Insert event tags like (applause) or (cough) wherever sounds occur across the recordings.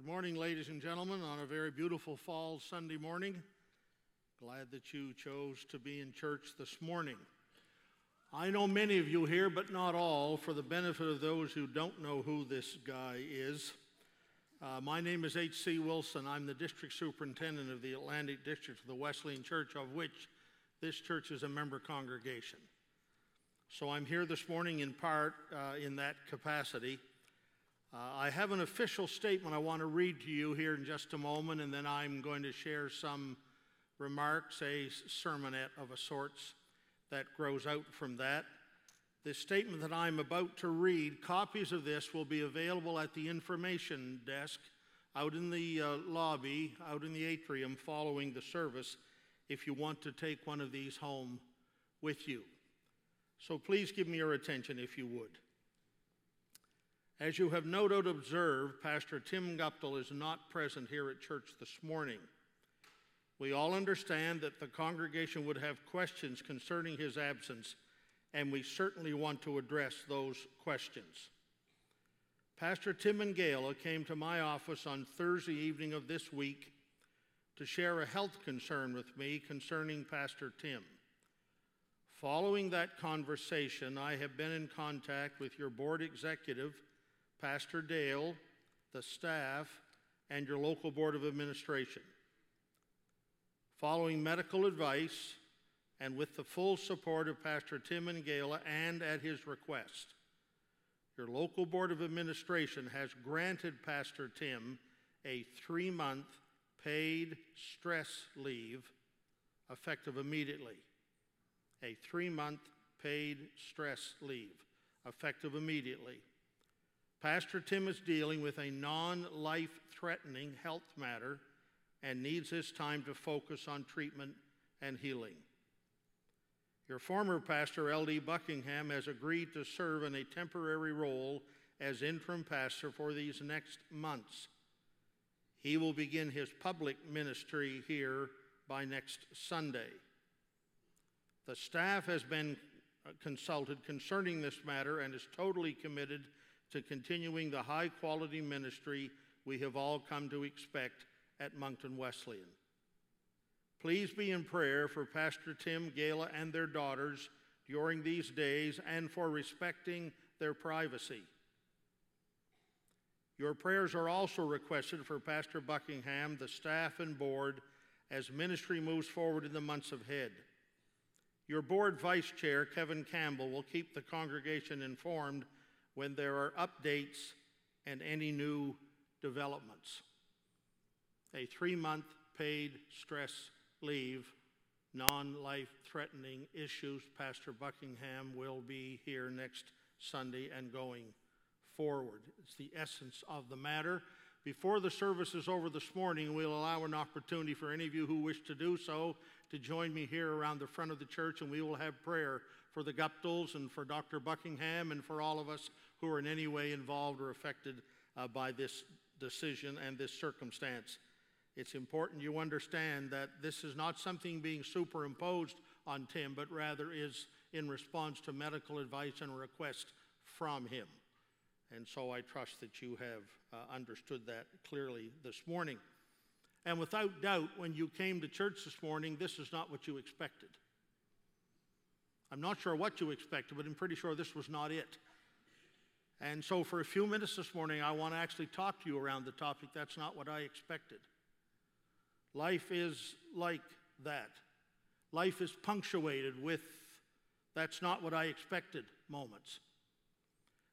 Good morning, ladies and gentlemen, on a very beautiful fall Sunday morning. Glad that you chose to be in church this morning. I know many of you here, but not all. For the benefit of those who don't know who this guy is, uh, my name is H.C. Wilson. I'm the district superintendent of the Atlantic District of the Wesleyan Church, of which this church is a member congregation. So I'm here this morning in part uh, in that capacity. Uh, I have an official statement I want to read to you here in just a moment, and then I'm going to share some remarks, a sermonette of a sorts that grows out from that. The statement that I'm about to read, copies of this will be available at the information desk out in the uh, lobby, out in the atrium following the service, if you want to take one of these home with you. So please give me your attention if you would. As you have no doubt observed, Pastor Tim Guptill is not present here at church this morning. We all understand that the congregation would have questions concerning his absence, and we certainly want to address those questions. Pastor Tim and Gala came to my office on Thursday evening of this week to share a health concern with me concerning Pastor Tim. Following that conversation, I have been in contact with your board executive Pastor Dale, the staff, and your local Board of Administration. Following medical advice and with the full support of Pastor Tim and Gala and at his request, your local Board of Administration has granted Pastor Tim a three month paid stress leave effective immediately. A three month paid stress leave effective immediately. Pastor Tim is dealing with a non life threatening health matter and needs his time to focus on treatment and healing. Your former pastor, L.D. Buckingham, has agreed to serve in a temporary role as interim pastor for these next months. He will begin his public ministry here by next Sunday. The staff has been consulted concerning this matter and is totally committed to continuing the high quality ministry we have all come to expect at Moncton Wesleyan. Please be in prayer for Pastor Tim, Gala, and their daughters during these days and for respecting their privacy. Your prayers are also requested for Pastor Buckingham, the staff, and board as ministry moves forward in the months ahead. Your board vice chair, Kevin Campbell, will keep the congregation informed when there are updates and any new developments. A three month paid stress leave, non life threatening issues. Pastor Buckingham will be here next Sunday and going forward. It's the essence of the matter. Before the service is over this morning, we'll allow an opportunity for any of you who wish to do so to join me here around the front of the church, and we will have prayer for the Guptills and for Dr. Buckingham and for all of us who are in any way involved or affected uh, by this decision and this circumstance. It's important you understand that this is not something being superimposed on Tim, but rather is in response to medical advice and request from him. And so I trust that you have uh, understood that clearly this morning. And without doubt, when you came to church this morning, this is not what you expected. I'm not sure what you expected, but I'm pretty sure this was not it. And so, for a few minutes this morning, I want to actually talk to you around the topic that's not what I expected. Life is like that. Life is punctuated with that's not what I expected moments.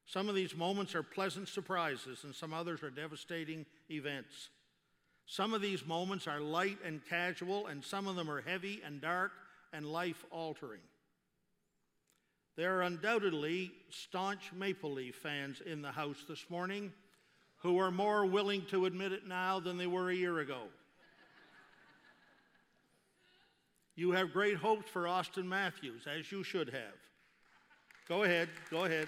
Some of these moments are pleasant surprises, and some others are devastating events. Some of these moments are light and casual, and some of them are heavy and dark and life altering. There are undoubtedly staunch Maple Leaf fans in the house this morning who are more willing to admit it now than they were a year ago. You have great hopes for Auston Matthews, as you should have. Go ahead, go ahead.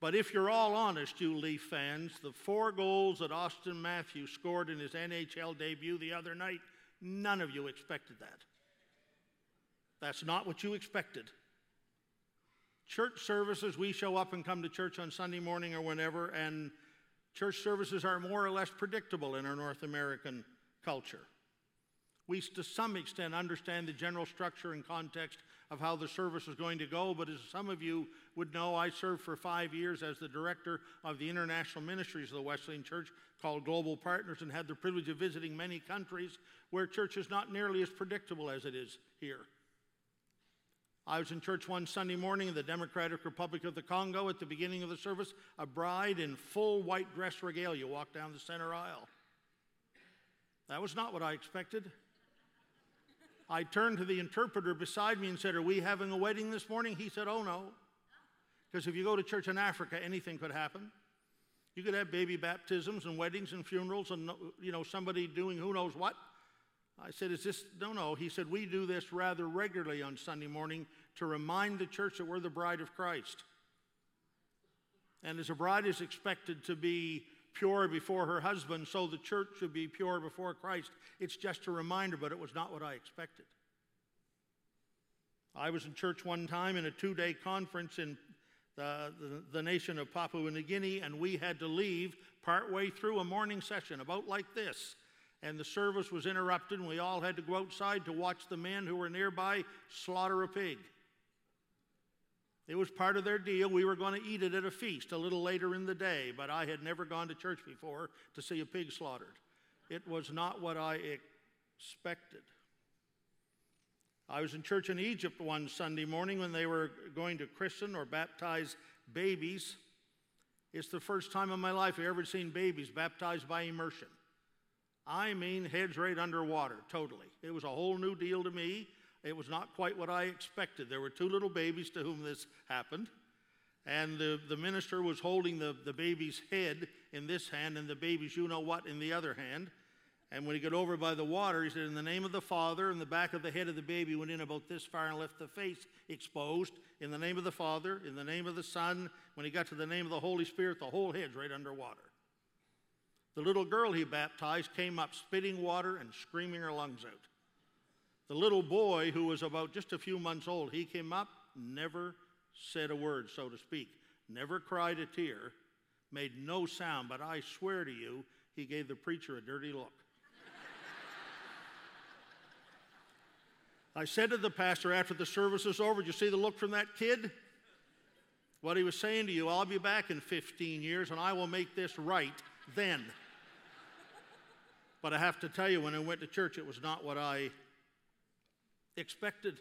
But if you're all honest, you Leaf fans, the four goals that Auston Matthews scored in his NHL debut the other night, none of you expected that. That's not what you expected. Church services, we show up and come to church on Sunday morning or whenever, and Church services are more or less predictable in our North American culture. We, to some extent, understand the general structure and context of how the service is going to go, but as some of you would know, I served for five years as the director of the international ministries of the Wesleyan Church called Global Partners and had the privilege of visiting many countries where church is not nearly as predictable as it is here. I was in church one Sunday morning in the Democratic Republic of the Congo at the beginning of the service. A bride in full white dress regalia walked down the center aisle. That was not what I expected. I turned to the interpreter beside me and said, Are we having a wedding this morning? He said, Oh no. Because if you go to church in Africa, anything could happen. You could have baby baptisms and weddings and funerals and you know somebody doing who knows what. I said, Is this? No, no. He said, We do this rather regularly on Sunday morning to remind the church that we're the bride of Christ. And as a bride is expected to be pure before her husband, so the church should be pure before Christ. It's just a reminder, but it was not what I expected. I was in church one time in a two day conference in the, the, the, nation of Papua New Guinea, and we had to leave partway through a morning session, about like this and the service was interrupted, and we all had to go outside to watch the men who were nearby slaughter a pig. It was part of their deal. We were going to eat it at a feast a little later in the day, but I had never gone to church before to see a pig slaughtered. It was not what I expected. I was in church in Egypt one Sunday morning when they were going to christen or baptize babies. It's the first time in my life I've ever seen babies baptized by immersion. I mean, heads right underwater, totally. It was a whole new deal to me. It was not quite what I expected. There were two little babies to whom this happened, and the, the minister was holding the, the baby's head in this hand and the baby's you know what in the other hand. And when he got over by the water, he said, In the name of the Father, and the back of the head of the baby went in about this far and left the face exposed. In the name of the Father, in the name of the Son. When he got to the name of the Holy Spirit, the whole head's right underwater. The little girl he baptized came up spitting water and screaming her lungs out. The little boy, who was about just a few months old, he came up, never said a word, so to speak, never cried a tear, made no sound, but I swear to you, he gave the preacher a dirty look. I said to the pastor after the service was over, Did you see the look from that kid? What he was saying to you, I'll be back in 15 years and I will make this right then. But I have to tell you, when I went to church, it was not what I expected.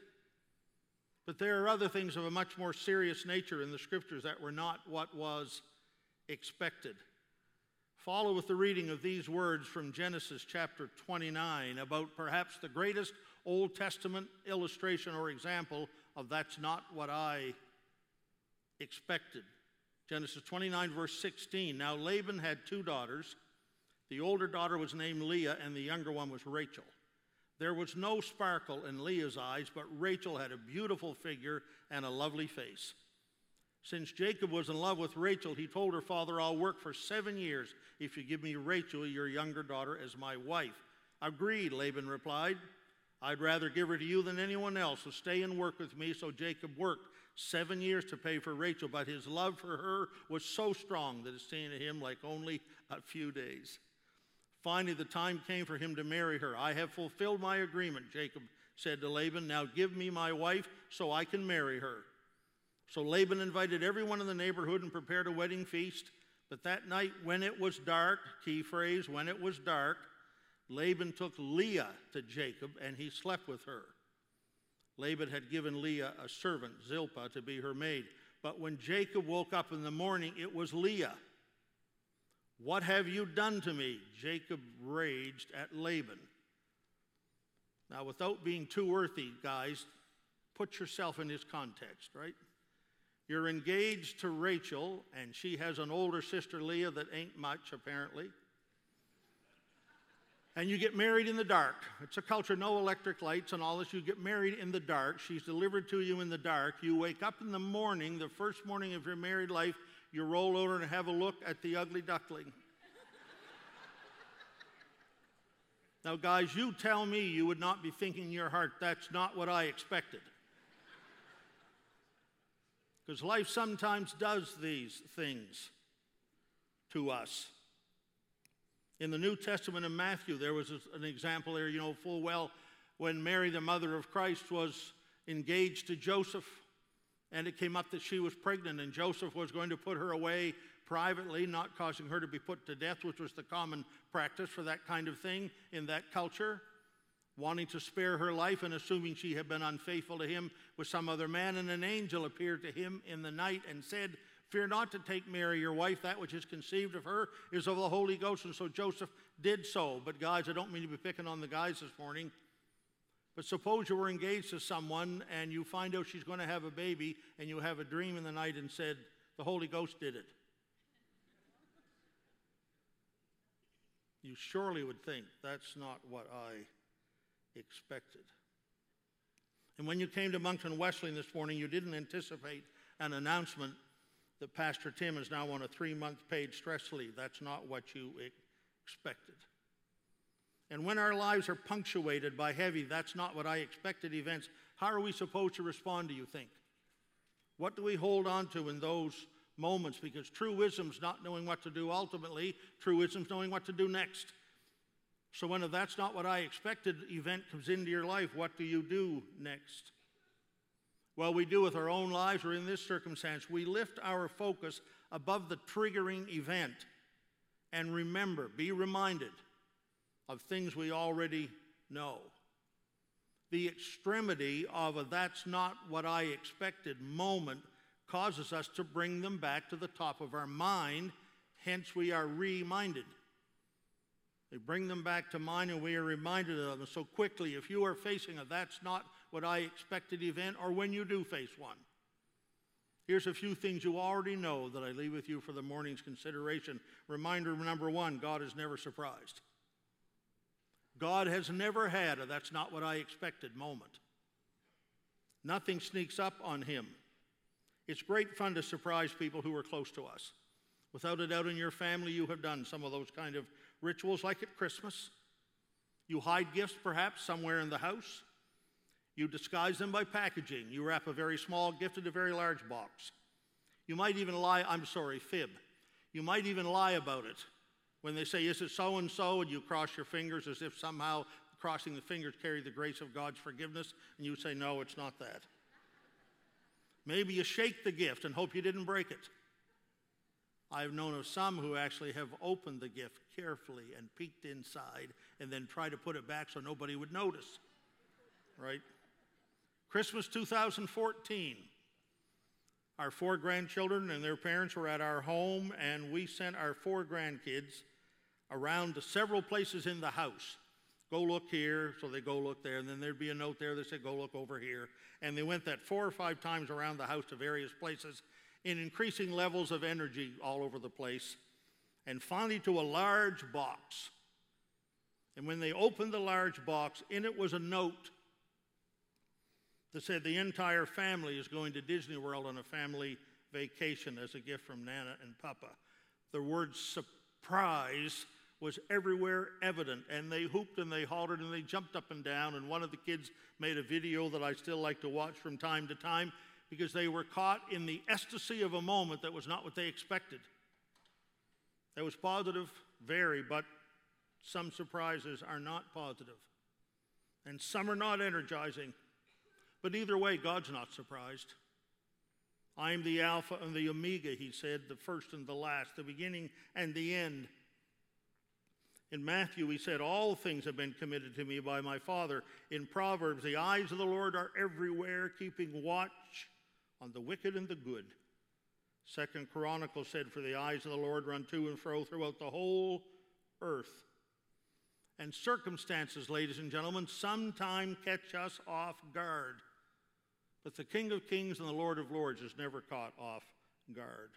But there are other things of a much more serious nature in the scriptures that were not what was expected. Follow with the reading of these words from Genesis chapter 29 about perhaps the greatest Old Testament illustration or example of that's not what I expected. Genesis 29, verse 16. Now Laban had two daughters. The older daughter was named Leah, and the younger one was Rachel. There was no sparkle in Leah's eyes, but Rachel had a beautiful figure and a lovely face. Since Jacob was in love with Rachel, he told her father, I'll work for seven years if you give me Rachel, your younger daughter, as my wife. Agreed, Laban replied. I'd rather give her to you than anyone else, so stay and work with me. So Jacob worked seven years to pay for Rachel, but his love for her was so strong that it seemed to him like only a few days. Finally, the time came for him to marry her. I have fulfilled my agreement, Jacob said to Laban. Now give me my wife so I can marry her. So Laban invited everyone in the neighborhood and prepared a wedding feast. But that night, when it was dark, key phrase, when it was dark, Laban took Leah to Jacob and he slept with her. Laban had given Leah a servant, Zilpah, to be her maid. But when Jacob woke up in the morning, it was Leah. What have you done to me? Jacob raged at Laban. Now, without being too earthy, guys, put yourself in his context, right? You're engaged to Rachel, and she has an older sister, Leah, that ain't much, apparently and you get married in the dark. It's a culture, no electric lights and all this. You get married in the dark. She's delivered to you in the dark. You wake up in the morning, the first morning of your married life, you roll over and have a look at the ugly duckling. now, guys, you tell me you would not be thinking in your heart, that's not what I expected. Because life sometimes does these things to us. In the New Testament in Matthew, there was an example there, you know, full well, when Mary, the mother of Christ, was engaged to Joseph, and it came up that she was pregnant, and Joseph was going to put her away privately, not causing her to be put to death, which was the common practice for that kind of thing in that culture, wanting to spare her life and assuming she had been unfaithful to him with some other man. And an angel appeared to him in the night and said, Fear not to take Mary, your wife, that which is conceived of her is of the Holy Ghost. And so Joseph did so. But, guys, I don't mean to be picking on the guys this morning. But suppose you were engaged to someone and you find out she's going to have a baby and you have a dream in the night and said, The Holy Ghost did it. you surely would think that's not what I expected. And when you came to Moncton Wesleyan this morning, you didn't anticipate an announcement that Pastor Tim is now on a three month paid stress leave. That's not what you expected. And when our lives are punctuated by heavy, that's not what I expected events, how are we supposed to respond, do you think? What do we hold on to in those moments? Because true wisdom's not knowing what to do ultimately, true wisdom's knowing what to do next. So when if that's not what I expected event comes into your life, what do you do next? Well, we do with our own lives or in this circumstance, we lift our focus above the triggering event and remember, be reminded of things we already know. The extremity of a that's not what I expected moment causes us to bring them back to the top of our mind, hence, we are reminded. They bring them back to mind and we are reminded of them so quickly. If you are facing a that's not what I expected event, or when you do face one, here's a few things you already know that I leave with you for the morning's consideration. Reminder number one God is never surprised. God has never had a that's not what I expected moment. Nothing sneaks up on him. It's great fun to surprise people who are close to us. Without a doubt, in your family, you have done some of those kind of rituals like at Christmas. You hide gifts perhaps somewhere in the house. You disguise them by packaging. You wrap a very small gift in a very large box. You might even lie, I'm sorry, fib. You might even lie about it. When they say, Is it so and so? and you cross your fingers as if somehow crossing the fingers carry the grace of God's forgiveness, and you say, No, it's not that. Maybe you shake the gift and hope you didn't break it. I've known of some who actually have opened the gift carefully and peeked inside and then tried to put it back so nobody would notice. Right? Christmas 2014. Our four grandchildren and their parents were at our home, and we sent our four grandkids around to several places in the house. Go look here, so they go look there, and then there'd be a note there that said, Go look over here. And they went that four or five times around the house to various places in increasing levels of energy all over the place, and finally to a large box. And when they opened the large box, in it was a note that said the entire family is going to Disney World on a family vacation as a gift from Nana and Papa. The word surprise was everywhere evident, and they hooped and they hollered and they jumped up and down. And one of the kids made a video that I still like to watch from time to time because they were caught in the ecstasy of a moment that was not what they expected. That was positive, very, but some surprises are not positive, and some are not energizing. But either way, God's not surprised. I am the Alpha and the Omega, he said, the first and the last, the beginning and the end. In Matthew, he said, All things have been committed to me by my Father. In Proverbs, the eyes of the Lord are everywhere, keeping watch on the wicked and the good. Second Chronicles said, For the eyes of the Lord run to and fro throughout the whole earth. And circumstances, ladies and gentlemen, sometime catch us off guard. But the King of Kings and the Lord of Lords is never caught off guard.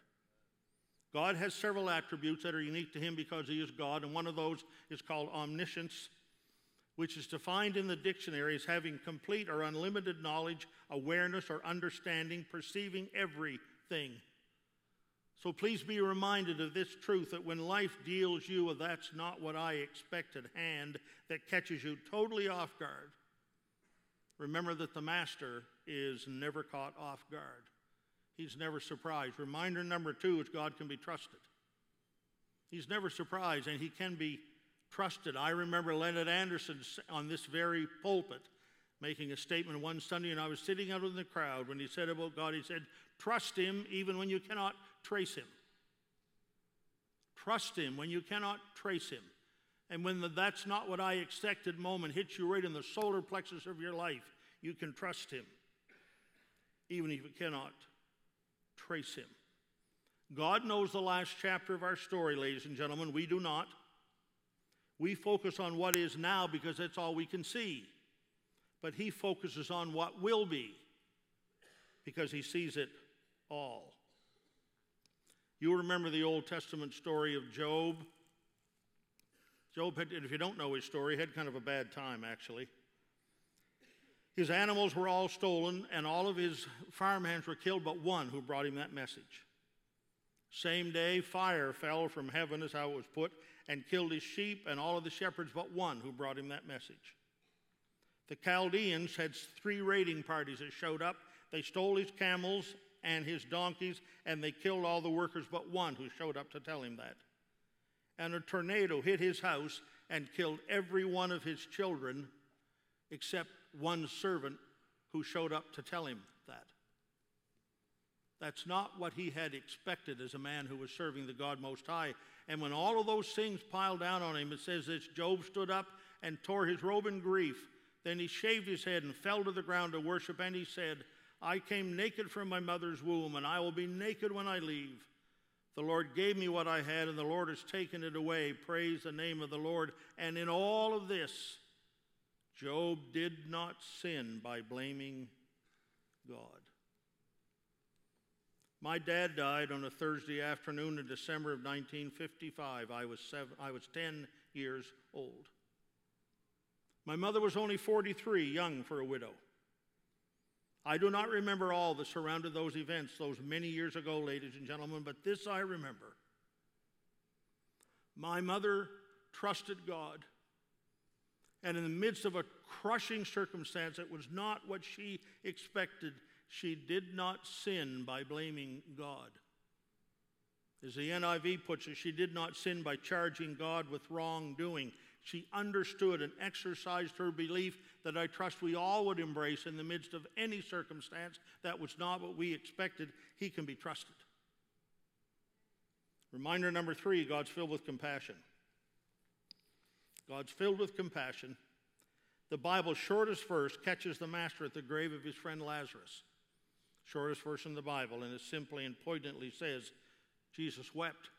God has several attributes that are unique to him because he is God, and one of those is called omniscience which is defined in the dictionary as having complete or unlimited knowledge, awareness, or understanding, perceiving everything. So please be reminded of this truth that when life deals you a that's not what I expected hand that catches you totally off guard, remember that the Master is never caught off guard. He's never surprised. Reminder number two is God can be trusted. He's never surprised and he can be trusted. I remember Leonard Anderson on this very pulpit making a statement one Sunday, and I was sitting out in the crowd when he said about God, he said, Trust him even when you cannot trace him. Trust him when you cannot trace him. And when the, that's not what I expected moment hits you right in the solar plexus of your life, you can trust him, even if you cannot him. God knows the last chapter of our story, ladies and gentlemen. We do not. We focus on what is now because that's all we can see. But he focuses on what will be because he sees it all. You remember the Old Testament story of Job? Job had, if you don't know his story, had kind of a bad time, actually. His animals were all stolen, and all of his farmhands were killed, but one who brought him that message. Same day, fire fell from heaven, is how it was put, and killed his sheep and all of the shepherds, but one who brought him that message. The Chaldeans had three raiding parties that showed up. They stole his camels and his donkeys, and they killed all the workers but one who showed up to tell him that. And a tornado hit his house and killed every one of his children except one servant who showed up to tell him that. That's not what he had expected as a man who was serving the God Most High. And when all of those things piled down on him, it says this Job stood up and tore his robe in grief. Then he shaved his head and fell to the ground to worship, and he said, I came naked from my mother's womb, and I will be naked when I leave. The Lord gave me what I had, and the Lord has taken it away. Praise the name of the Lord. And in all of this, Job did not sin by blaming God. My dad died on a Thursday afternoon in December of 1955. I was, seven, I was 10 years old. My mother was only 43, young for a widow. I do not remember all that surrounded those events those many years ago, ladies and gentlemen, but this I remember. My mother trusted God, and in the midst of a crushing circumstance that was not what she expected, she did not sin by blaming God. As the NIV puts it, she did not sin by charging God with wrongdoing. She understood and exercised her belief that I trust we all would embrace in the midst of any circumstance that was not what we expected. He can be trusted. Reminder number three God's filled with compassion. God's filled with compassion. The Bible's shortest verse catches the master at the grave of his friend Lazarus. Shortest verse in the Bible, and it simply and poignantly says, Jesus wept.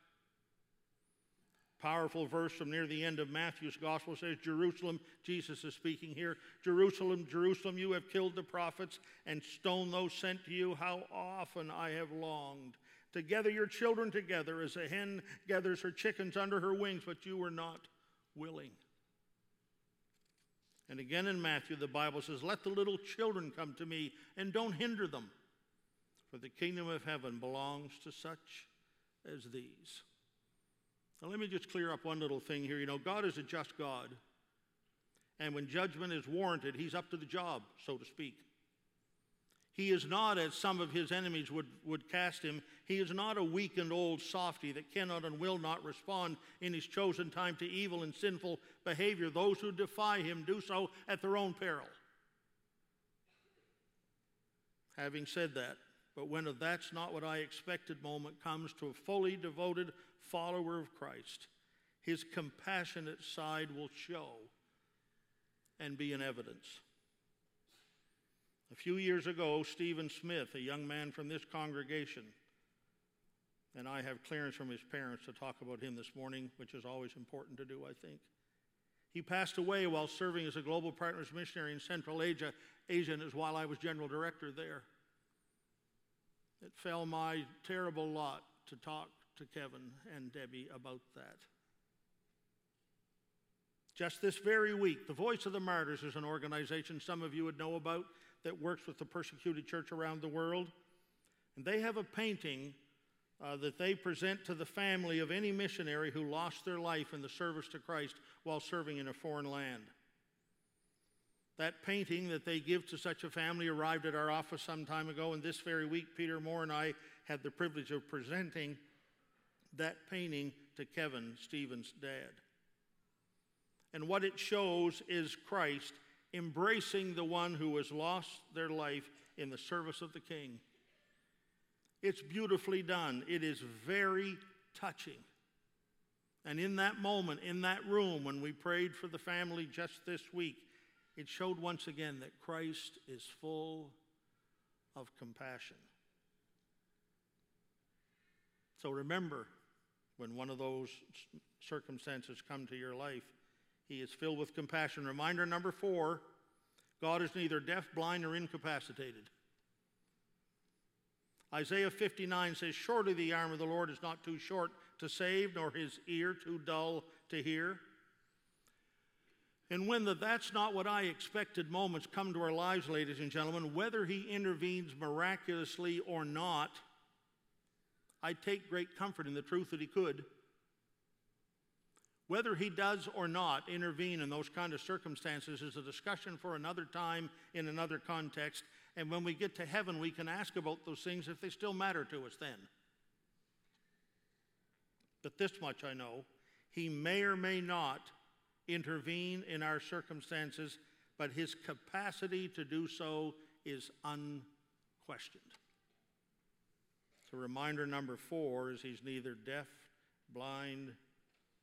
Powerful verse from near the end of Matthew's gospel says, Jerusalem, Jesus is speaking here, Jerusalem, Jerusalem, you have killed the prophets and stoned those sent to you. How often I have longed to gather your children together as a hen gathers her chickens under her wings, but you were not willing. And again in Matthew, the Bible says, Let the little children come to me and don't hinder them, for the kingdom of heaven belongs to such as these. Now, let me just clear up one little thing here. You know, God is a just God. And when judgment is warranted, he's up to the job, so to speak. He is not, as some of his enemies would, would cast him, he is not a weakened old softy that cannot and will not respond in his chosen time to evil and sinful behavior. Those who defy him do so at their own peril. Having said that, but when a that's not what I expected moment comes to a fully devoted follower of Christ, his compassionate side will show and be in evidence. A few years ago, Stephen Smith, a young man from this congregation, and I have clearance from his parents to talk about him this morning, which is always important to do, I think. He passed away while serving as a Global Partners missionary in Central Asia, Asia and while I was general director there. It fell my terrible lot to talk to Kevin and Debbie about that. Just this very week, the Voice of the Martyrs is an organization some of you would know about that works with the persecuted church around the world. And they have a painting uh, that they present to the family of any missionary who lost their life in the service to Christ while serving in a foreign land. That painting that they give to such a family arrived at our office some time ago, and this very week, Peter Moore and I had the privilege of presenting that painting to Kevin, Stephen's dad. And what it shows is Christ embracing the one who has lost their life in the service of the King. It's beautifully done, it is very touching. And in that moment, in that room, when we prayed for the family just this week, it showed once again that Christ is full of compassion. So remember, when one of those circumstances come to your life, he is filled with compassion. Reminder number four God is neither deaf, blind, nor incapacitated. Isaiah 59 says, Surely the arm of the Lord is not too short to save, nor his ear too dull to hear. And when the that's not what I expected moments come to our lives, ladies and gentlemen, whether he intervenes miraculously or not, I take great comfort in the truth that he could. Whether he does or not intervene in those kind of circumstances is a discussion for another time in another context. And when we get to heaven, we can ask about those things if they still matter to us then. But this much I know he may or may not intervene in our circumstances, but his capacity to do so is unquestioned. So, reminder number four is he's neither deaf, blind,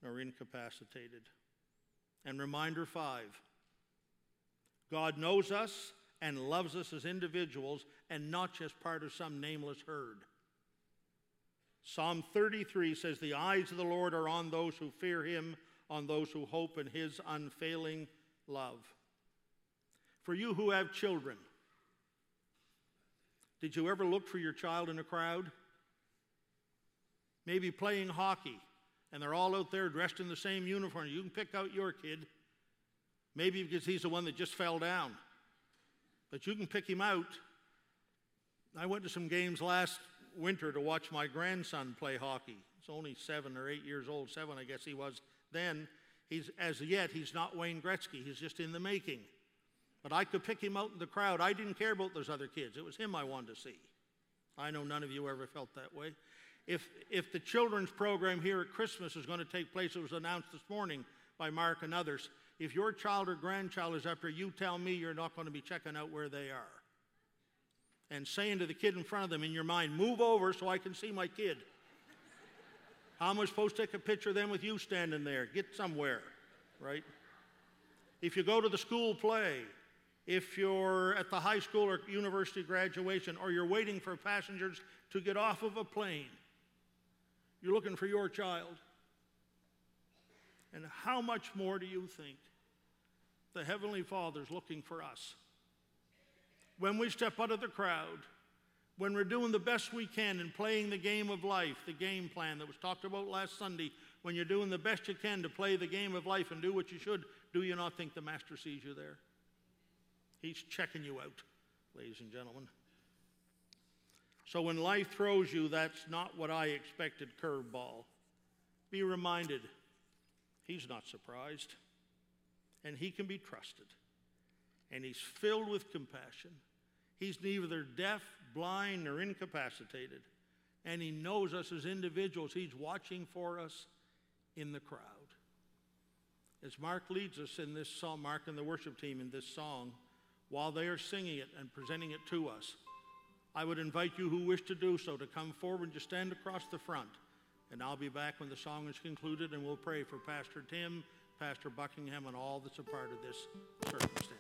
nor incapacitated. And reminder five God knows us and loves us as individuals and not just part of some nameless herd. Psalm 33 says, The eyes of the Lord are on those who fear him, on those who hope in his unfailing love. For you who have children, did you ever look for your child in a crowd? Maybe playing hockey, and they're all out there dressed in the same uniform. You can pick out your kid, maybe because he's the one that just fell down, but you can pick him out. I went to some games last winter to watch my grandson play hockey. He's only seven or eight years old, seven, I guess he was then. He's, as yet, he's not Wayne Gretzky, he's just in the making. But I could pick him out in the crowd. I didn't care about those other kids, it was him I wanted to see. I know none of you ever felt that way. If, if the children's program here at Christmas is going to take place, it was announced this morning by Mark and others. If your child or grandchild is up you tell me you're not going to be checking out where they are and saying to the kid in front of them in your mind, Move over so I can see my kid. (laughs) How am I supposed to take a picture then with you standing there? Get somewhere, right? If you go to the school play, if you're at the high school or university graduation, or you're waiting for passengers to get off of a plane, you're looking for your child. And how much more do you think the Heavenly Father's looking for us? when we step out of the crowd, when we're doing the best we can in playing the game of life, the game plan that was talked about last Sunday, when you're doing the best you can to play the game of life and do what you should, do you not think the Master sees you there? He's checking you out, ladies and gentlemen. So when life throws you, that's not what I expected curveball. Be reminded, He's not surprised, and He can be trusted, and He's filled with compassion He's neither deaf, blind, nor incapacitated. And He knows us as individuals. He's watching for us in the crowd. As Mark leads us in this song, Mark and the worship team in this song, while they are singing it and presenting it to us, I would invite you who wish to do so to come forward and just stand across the front. And I'll be back when the song is concluded and we'll pray for Pastor Tim, Pastor Buckingham, and all that's a part of this circumstance.